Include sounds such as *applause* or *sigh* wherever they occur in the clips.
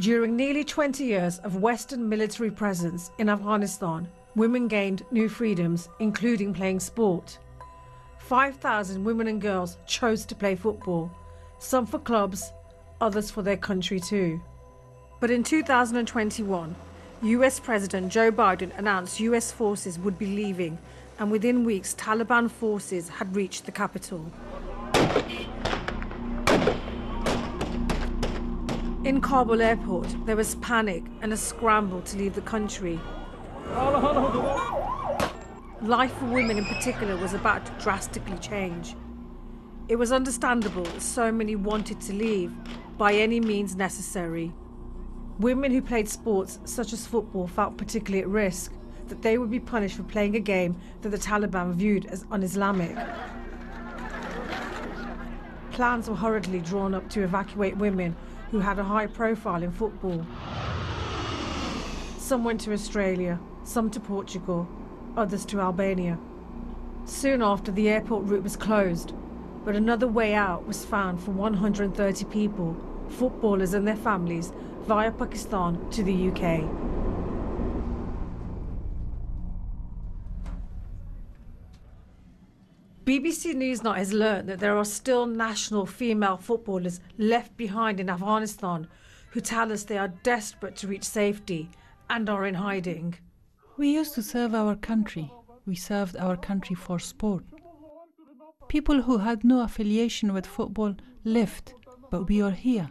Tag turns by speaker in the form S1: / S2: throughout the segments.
S1: During nearly 20 years of Western military presence in Afghanistan, women gained new freedoms, including playing sport. 5,000 women and girls chose to play football, some for clubs, others for their country too. But in 2021, US President Joe Biden announced US forces would be leaving, and within weeks, Taliban forces had reached the capital. In Kabul airport, there was panic and a scramble to leave the country. Life for women in particular was about to drastically change. It was understandable that so many wanted to leave by any means necessary. Women who played sports such as football felt particularly at risk that they would be punished for playing a game that the Taliban viewed as un Islamic. Plans were hurriedly drawn up to evacuate women who had a high profile in football. Some went to Australia, some to Portugal, others to Albania. Soon after, the airport route was closed, but another way out was found for 130 people, footballers and their families, via Pakistan to the UK. BBC Newsnight has learned that there are still national female footballers left behind in Afghanistan who tell us they are desperate to reach safety and are in hiding.
S2: We used to serve our country. We served our country for sport. People who had no affiliation with football left, but we are here.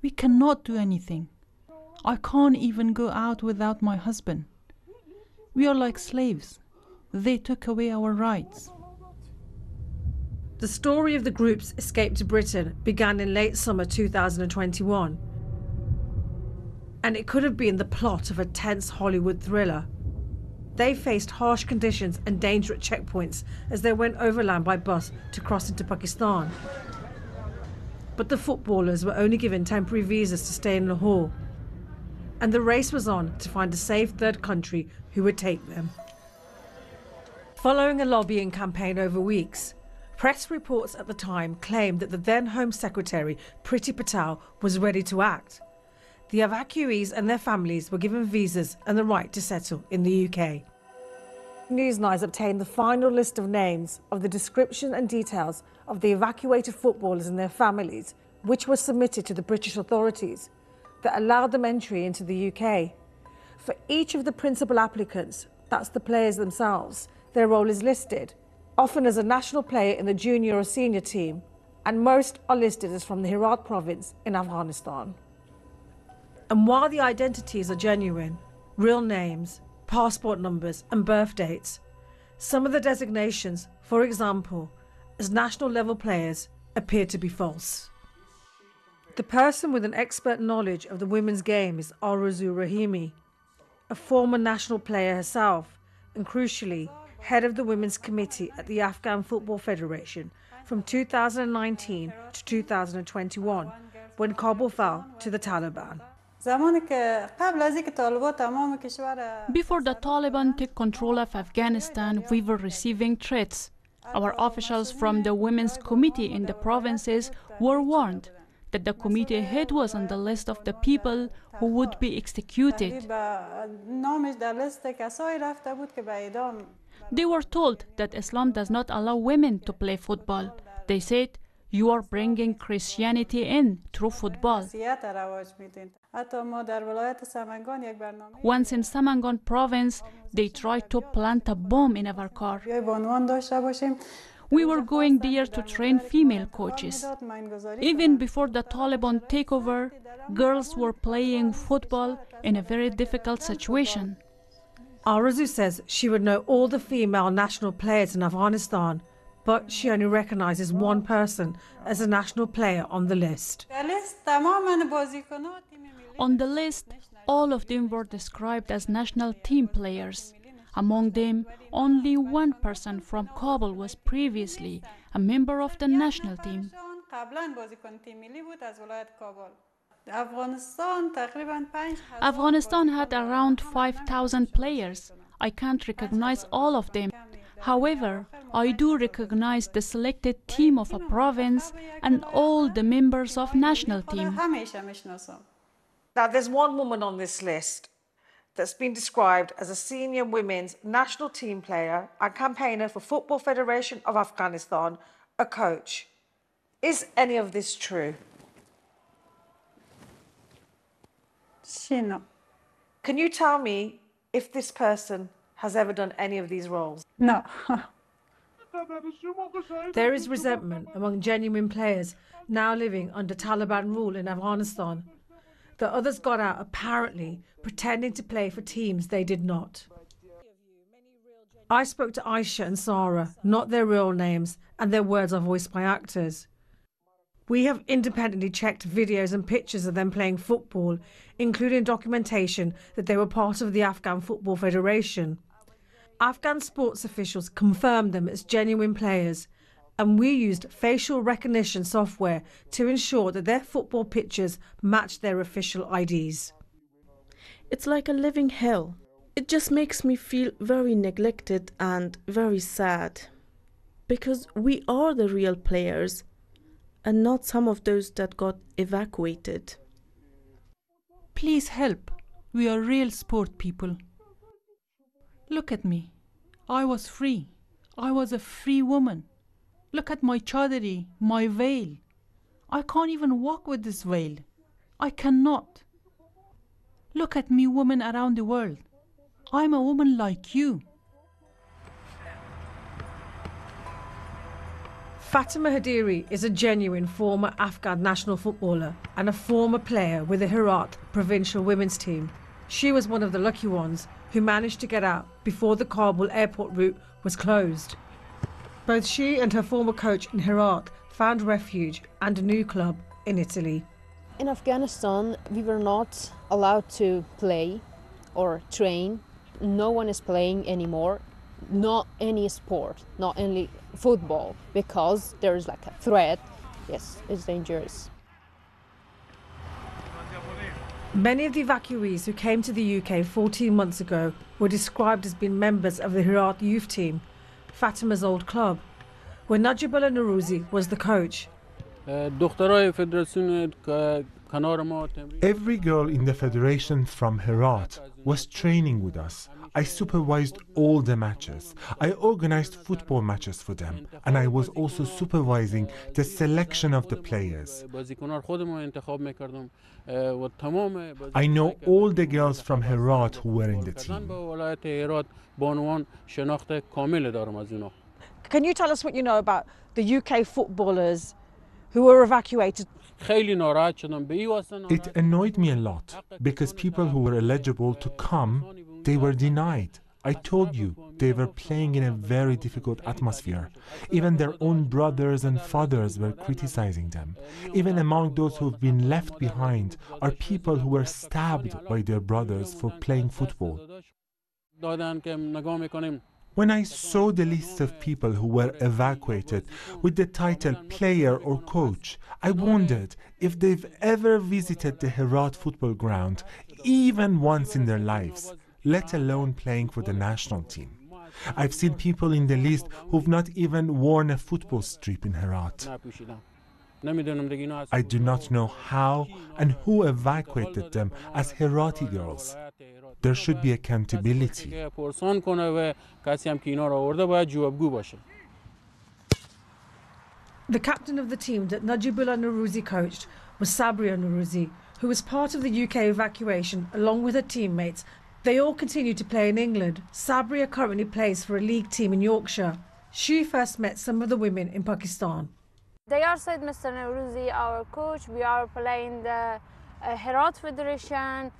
S2: We cannot do anything. I can't even go out without my husband. We are like slaves. They took away our rights.
S1: The story of the group's escape to Britain began in late summer 2021. And it could have been the plot of a tense Hollywood thriller. They faced harsh conditions and danger at checkpoints as they went overland by bus to cross into Pakistan. But the footballers were only given temporary visas to stay in Lahore. And the race was on to find a safe third country who would take them. Following a lobbying campaign over weeks, Press reports at the time claimed that the then Home Secretary, Priti Patel, was ready to act. The evacuees and their families were given visas and the right to settle in the UK. Newsnight obtained the final list of names of the description and details of the evacuated footballers and their families, which was submitted to the British authorities that allowed them entry into the UK. For each of the principal applicants, that's the players themselves, their role is listed often as a national player in the junior or senior team, and most are listed as from the Herat province in Afghanistan. And while the identities are genuine, real names, passport numbers, and birth dates, some of the designations, for example, as national level players, appear to be false. The person with an expert knowledge of the women's game is Arazu Rahimi, a former national player herself, and crucially, head of the Women's Committee at the Afghan Football Federation from 2019 to 2021 when Kabul fell to the Taliban.
S3: Before the Taliban took control of Afghanistan, we were receiving threats. Our officials from the Women's Committee in the provinces were warned that the committee head was on the list of the people who would be executed. They were told that Islam does not allow women to play football. They said, you are bringing Christianity in through football. Once in Samangan province, they tried to plant a bomb in our car. We were going there to train female coaches. Even before the Taliban takeover, girls were playing football in a very difficult situation.
S1: Arazu says she would know all the female national players in Afghanistan, but she only recognizes one person as a national player on the list.
S3: On the list, all of them were described as national team players. Among them, only one person from Kabul was previously a member of the national team. Afghanistan had around 5,000 players. I can't recognize all of them. However, I do recognize the selected team of a province and all the members of national team.
S1: Now, there's one woman on this list that's been described as a senior women's national team player and campaigner for Football Federation of Afghanistan, a coach. Is any of this true?
S4: No.
S1: Can you tell me if this person has ever done any of these roles?
S4: No. *laughs*
S1: There is resentment among genuine players now living under Taliban rule in Afghanistan. The others got out apparently pretending to play for teams they did not. I spoke to Aisha and Sarah, not their real names, and their words are voiced by actors. We have independently checked videos and pictures of them playing football, including documentation that they were part of the Afghan Football Federation. Afghan sports officials confirmed them as genuine players, and we used facial recognition software to ensure that their football pictures matched their official IDs.
S5: It's like a living hell. It just makes me feel very neglected and very sad. Because we are the real players and not some of those that got evacuated.
S2: Please help. We are real sport people. Look at me. I was free. I was a free woman. Look at my chadari, my veil. I can't even walk with this veil. I cannot. Look at me, women around the world. I'm a woman like you.
S1: Fatima Haidari is a genuine former Afghan national footballer and a former player with the Herat provincial women's team. She was one of the lucky ones who managed to get out before the Kabul airport route was closed. Both she and her former coach in Herat found refuge and a new club in Italy.
S6: In Afghanistan, we were not allowed to play or train. No one is playing anymore. Not any sport, not only football, because there is like a threat. Yes, it's dangerous.
S1: Many of the evacuees who came to the UK 14 months ago were described as being members of the Herat youth team, Fatima's old club, where Najibullah Nuruzi was the coach.
S7: Uh, Every girl in the federation from Herat was training with us. I supervised all the matches. I organized football matches for them, and I was also supervising the selection of the players. I know all the girls from Herat who were in the team.
S1: Can you tell us what you know about the UK footballers who were evacuated?
S7: It annoyed me a lot because people who were eligible to come, they were denied. I told you, they were playing in a very difficult atmosphere. Even their own brothers and fathers were criticizing them. Even among those who've been left behind are people who were stabbed by their brothers for playing football. When I saw the list of people who were evacuated with the title player or coach, I wondered if they've ever visited the Herat football ground, even once in their lives, let alone playing for the national team. I've seen people in the list who've not even worn a football strip in Herat. I do not know how and who evacuated them as Herati girls. There should be accountability.
S1: The captain of the team that Najibullah Nuruzi coached was Sabria Nuruzi, who was part of the UK evacuation along with her teammates. They all continue to play in England. Sabria currently plays for a league team in Yorkshire. She first met some of the women in Pakistan.
S8: They are said Mr. Nuruzi, our coach, we are playing the uh, Herat Federation.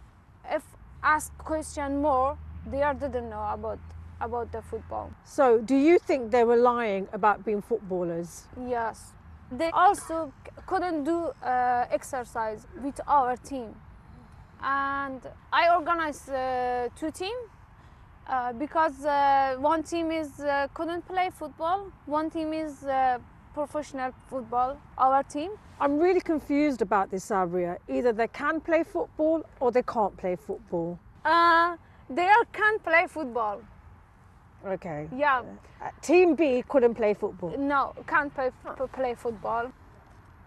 S8: If ask question more, they didn't know about about the football.
S1: So, do you think they were lying about being footballers?
S8: Yes. They also couldn't do uh, exercise with our team. And I organized uh, two teams uh, because uh, one team is uh, couldn't play football, one team is uh, professional football, our team.
S1: I'm really confused about this area. Either they can play football or they can't play football.
S8: Uh, they are can play football.
S1: Okay.
S8: Yeah.
S1: Uh, team B couldn't play football.
S8: No, can't play, play football.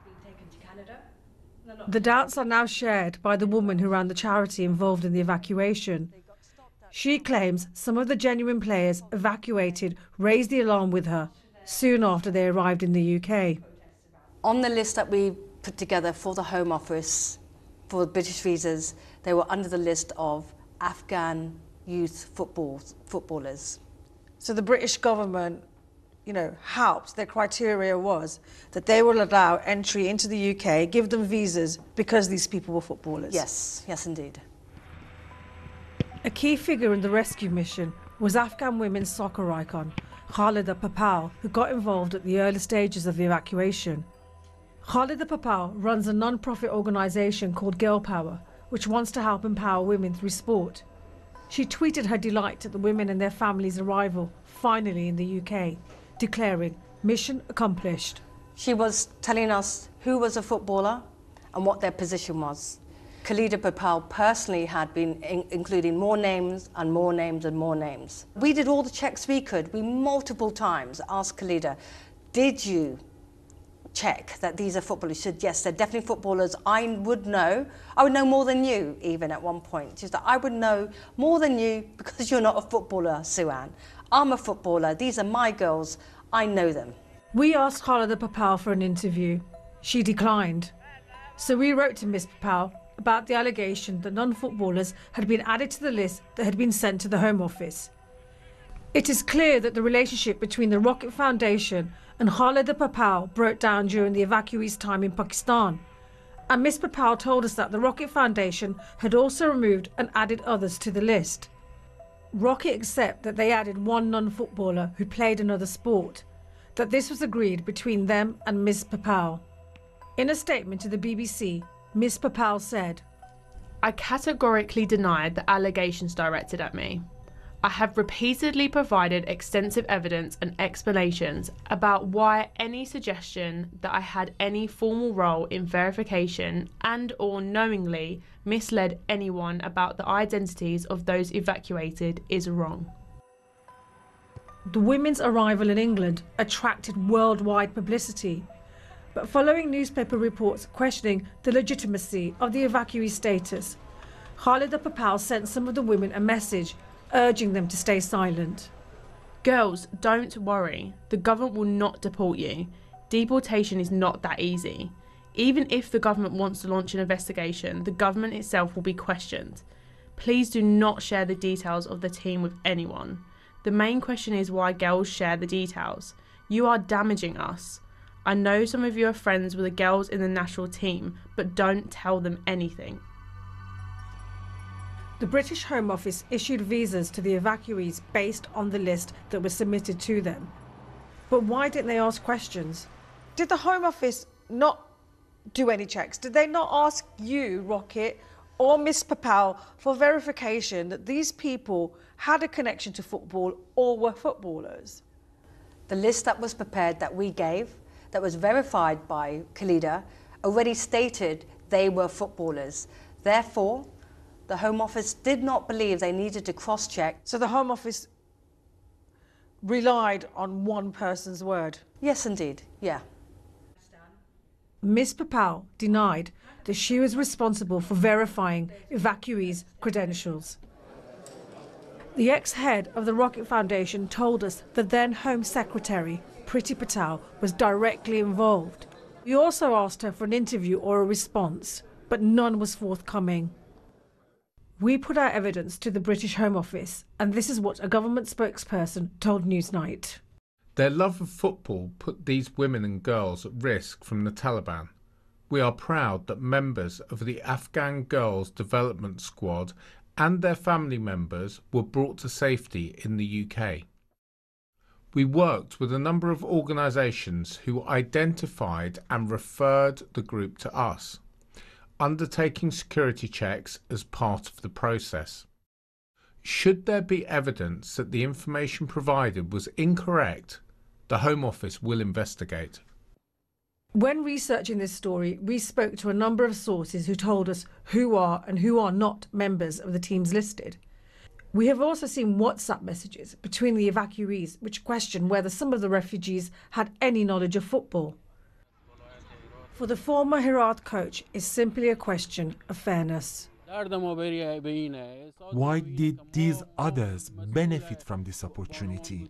S9: Being taken to Canada?
S1: The doubts are now shared by the woman who ran the charity involved in the evacuation. She claims some of the genuine players evacuated raised the alarm with her soon after they arrived in the UK.
S4: On the list that we put together for the Home Office for British visas, they were under the list of Afghan youth football, footballers.
S1: So the British government, you know, helped. Their criteria was that they will allow entry into the UK, give them visas because these people were footballers.
S4: Yes, yes, indeed.
S1: A key figure in the rescue mission was Afghan women's soccer icon Khalida Popal, who got involved at the early stages of the evacuation. Khalida Popal runs a non-profit organisation called Girl Power, which wants to help empower women through sport. She tweeted her delight at the women and their families' arrival, finally in the UK, declaring, mission accomplished.
S4: She was telling us who was a footballer and what their position was. Khalida Popal personally had been in including more names and more names and more names. We did all the checks we could. We multiple times asked Khalida, did you check that these are footballers? Said, yes, they're definitely footballers. I would know. I would know more than you, even at one point. She said, I would know more than you because you're not a footballer, Suan. I'm a footballer. These are my girls. I know them.
S1: We asked Khalida Popal for an interview. She declined. So we wrote to Miss Popal about the allegation that non-footballers had been added to the list that had been sent to the Home Office. It is clear that the relationship between the Rocket Foundation and Khalida Popal broke down during the evacuees' time in Pakistan. And Miss Popal told us that the Rocket Foundation had also removed and added others to the list. Rocket accept that they added one non-footballer who played another sport, that this was agreed between them and Miss Popal. In a statement to the BBC, Miss Popal said,
S9: I categorically denied the allegations directed at me. I have repeatedly provided extensive evidence and explanations about why any suggestion that I had any formal role in verification and or knowingly misled anyone about the identities of those evacuated is wrong.
S1: The women's arrival in England attracted worldwide publicity but following newspaper reports questioning the legitimacy of the evacuee status, Khalida Popal sent some of the women a message urging them to stay silent.
S9: Girls, don't worry. The government will not deport you. Deportation is not that easy. Even if the government wants to launch an investigation, the government itself will be questioned. Please do not share the details of the team with anyone. The main question is why girls share the details. You are damaging us. I know some of you are friends with the girls in the national team, but don't tell them anything.
S1: The British Home Office issued visas to the evacuees based on the list that was submitted to them. But why didn't they ask questions? Did the Home Office not do any checks? Did they not ask you, Rocket, or Miss Popal for verification that these people had a connection to football or were footballers?
S4: The list that was prepared that we gave that was verified by Khalida already stated they were footballers. Therefore, the Home Office did not believe they needed to cross check.
S1: So the Home Office relied on one person's word?
S4: Yes, indeed, yeah.
S1: Ms. Popal denied that she was responsible for verifying evacuees' credentials. The ex head of the Rocket Foundation told us the then Home Secretary Priti Patel was directly involved. We also asked her for an interview or a response, but none was forthcoming. We put our evidence to the British Home Office, and this is what a government spokesperson told Newsnight.
S10: Their love of football put these women and girls at risk from the Taliban. We are proud that members of the Afghan Girls Development Squad and their family members were brought to safety in the UK. We worked with a number of organisations who identified and referred the group to us, undertaking security checks as part of the process. Should there be evidence that the information provided was incorrect, the Home Office will investigate.
S1: When researching this story, we spoke to a number of sources who told us who are and who are not members of the teams listed. We have also seen WhatsApp messages between the evacuees which question whether some of the refugees had any knowledge of football. For the former Herat coach, is simply a question of fairness.
S7: Why did these others benefit from this opportunity?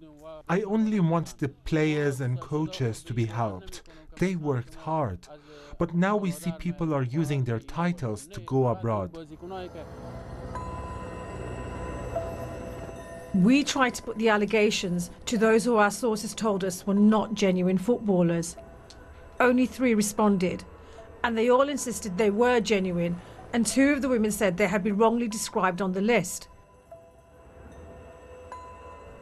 S7: I only want the players and coaches to be helped. They worked hard. But now we see people are using their titles to go abroad.
S1: We tried to put the allegations to those who our sources told us were not genuine footballers. Only three responded, and they all insisted they were genuine, and two of the women said they had been wrongly described on the list.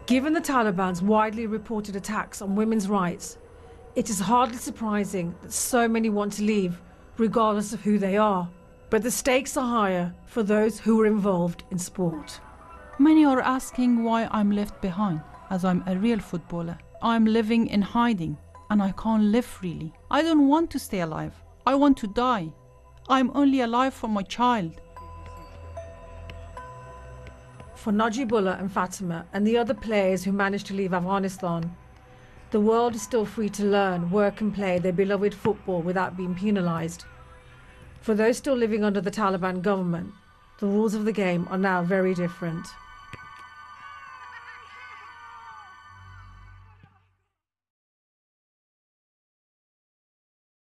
S1: Given the Taliban's widely reported attacks on women's rights, it is hardly surprising that so many want to leave, regardless of who they are. But the stakes are higher for those who are involved in sport.
S2: Many are asking why I'm left behind, as I'm a real footballer. I'm living in hiding, and I can't live freely. I don't want to stay alive. I want to die. I'm only alive for my child.
S1: For Najibullah and Fatima and the other players who managed to leave Afghanistan, the world is still free to learn, work and play their beloved football without being penalised. For those still living under the Taliban government, the rules of the game are now very different.